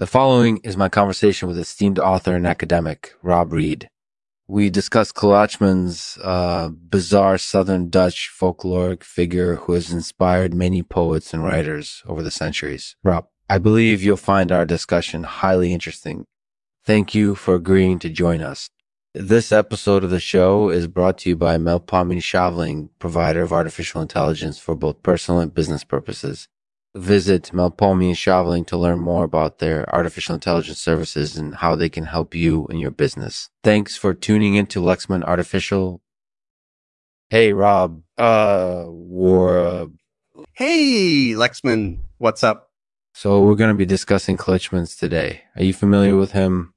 The following is my conversation with esteemed author and academic, Rob Reed. We discuss Klootchman's uh, bizarre Southern Dutch folkloric figure who has inspired many poets and writers over the centuries. Rob, I believe you'll find our discussion highly interesting. Thank you for agreeing to join us. This episode of the show is brought to you by Melpomene Shavling, provider of artificial intelligence for both personal and business purposes. Visit Melpomene Shavling to learn more about their artificial intelligence services and how they can help you in your business. Thanks for tuning into Lexman Artificial. Hey, Rob. Uh, war. Uh, hey, Lexman. What's up? So we're going to be discussing Klootchman's today. Are you familiar with him?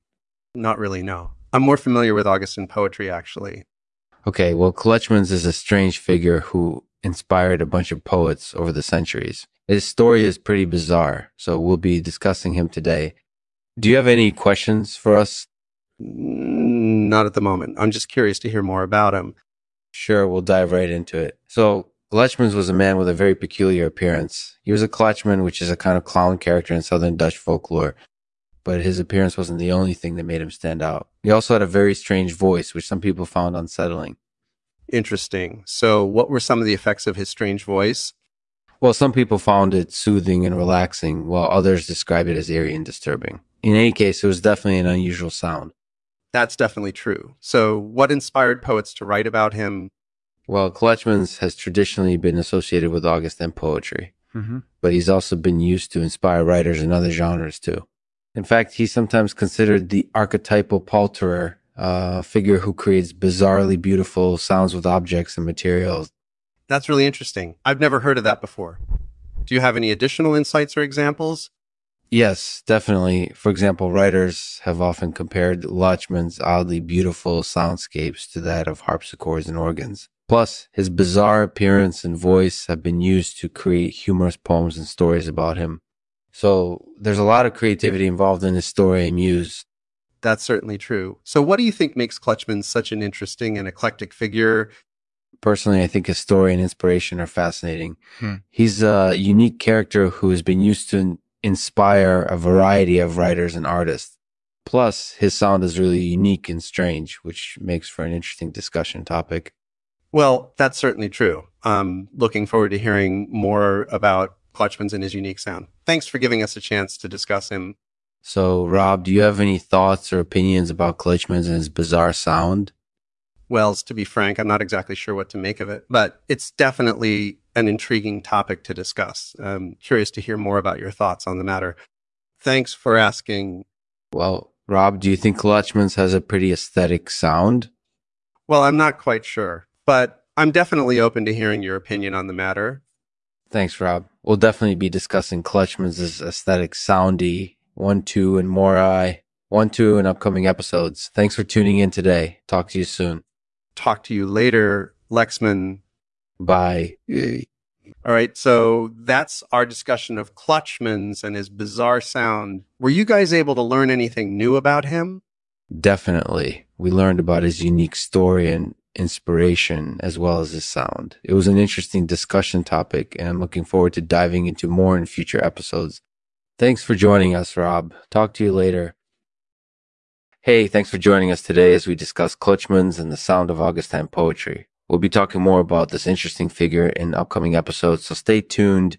Not really, no. I'm more familiar with Augustan poetry, actually. Okay, well, Klootchman's is a strange figure who inspired a bunch of poets over the centuries. His story is pretty bizarre, so we'll be discussing him today. Do you have any questions for us? Mm, not at the moment. I'm just curious to hear more about him. Sure, we'll dive right into it. So, Klootchmans was a man with a very peculiar appearance. He was a Klootchman, which is a kind of clown character in Southern Dutch folklore, but his appearance wasn't the only thing that made him stand out. He also had a very strange voice, which some people found unsettling. Interesting. So, what were some of the effects of his strange voice? Well, some people found it soothing and relaxing, while others described it as eerie and disturbing. In any case, it was definitely an unusual sound. That's definitely true. So, what inspired poets to write about him? Well, Klootchmans has traditionally been associated with Augustan poetry, mm-hmm. but he's also been used to inspire writers in other genres too. In fact, he's sometimes considered the archetypal palterer, a uh, figure who creates bizarrely beautiful sounds with objects and materials that's really interesting. I've never heard of that before. Do you have any additional insights or examples? Yes, definitely. For example, writers have often compared Klootchman's oddly beautiful soundscapes to that of harpsichords and organs. Plus, his bizarre appearance and voice have been used to create humorous poems and stories about him. So there's a lot of creativity involved in his story and muse. That's certainly true. So what do you think makes Klootchman such an interesting and eclectic figure personally, I think his story and inspiration are fascinating. Hmm. He's a unique character who has been used to inspire a variety of writers and artists. Plus, his sound is really unique and strange, which makes for an interesting discussion topic. Well, that's certainly true. I'm looking forward to hearing more about Klootchman's and his unique sound. Thanks for giving us a chance to discuss him. So, Rob, do you have any thoughts or opinions about Klootchman's and his bizarre sound? Wells, to be frank, I'm not exactly sure what to make of it, but it's definitely an intriguing topic to discuss. I'm curious to hear more about your thoughts on the matter. Thanks for asking. Well, Rob, do you think Klootchman's has a pretty aesthetic sound? Well, I'm not quite sure, but I'm definitely open to hearing your opinion on the matter. Thanks, Rob. We'll definitely be discussing Klootchman's aesthetic soundy, one, two, and more I, one, two, in upcoming episodes. Thanks for tuning in today. Talk to you soon talk to you later, Lexman. Bye. All right, so that's our discussion of Klootchman's and his bizarre sound. Were you guys able to learn anything new about him? Definitely. We learned about his unique story and inspiration as well as his sound. It was an interesting discussion topic, and I'm looking forward to diving into more in future episodes. Thanks for joining us, Rob. Talk to you later. Hey, thanks for joining us today as we discuss Klootchman's and the sound of Augustan poetry. We'll be talking more about this interesting figure in upcoming episodes, so stay tuned.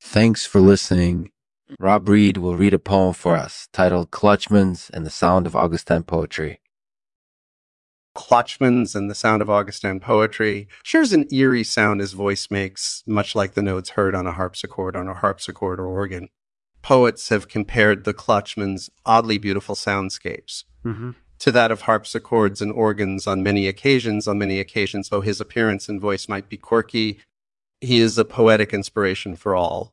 Thanks for listening. Rob Reed will read a poem for us titled Klootchman's and the Sound of Augustan Poetry. Klootchman's and the Sound of Augustan Poetry shares an eerie sound his voice makes, much like the notes heard on a harpsichord on a harpsichord or organ. Poets have compared the Klootchman's oddly beautiful soundscapes mm-hmm. to that of harpsichords and organs on many occasions. On many occasions, though his appearance and voice might be quirky, he is a poetic inspiration for all.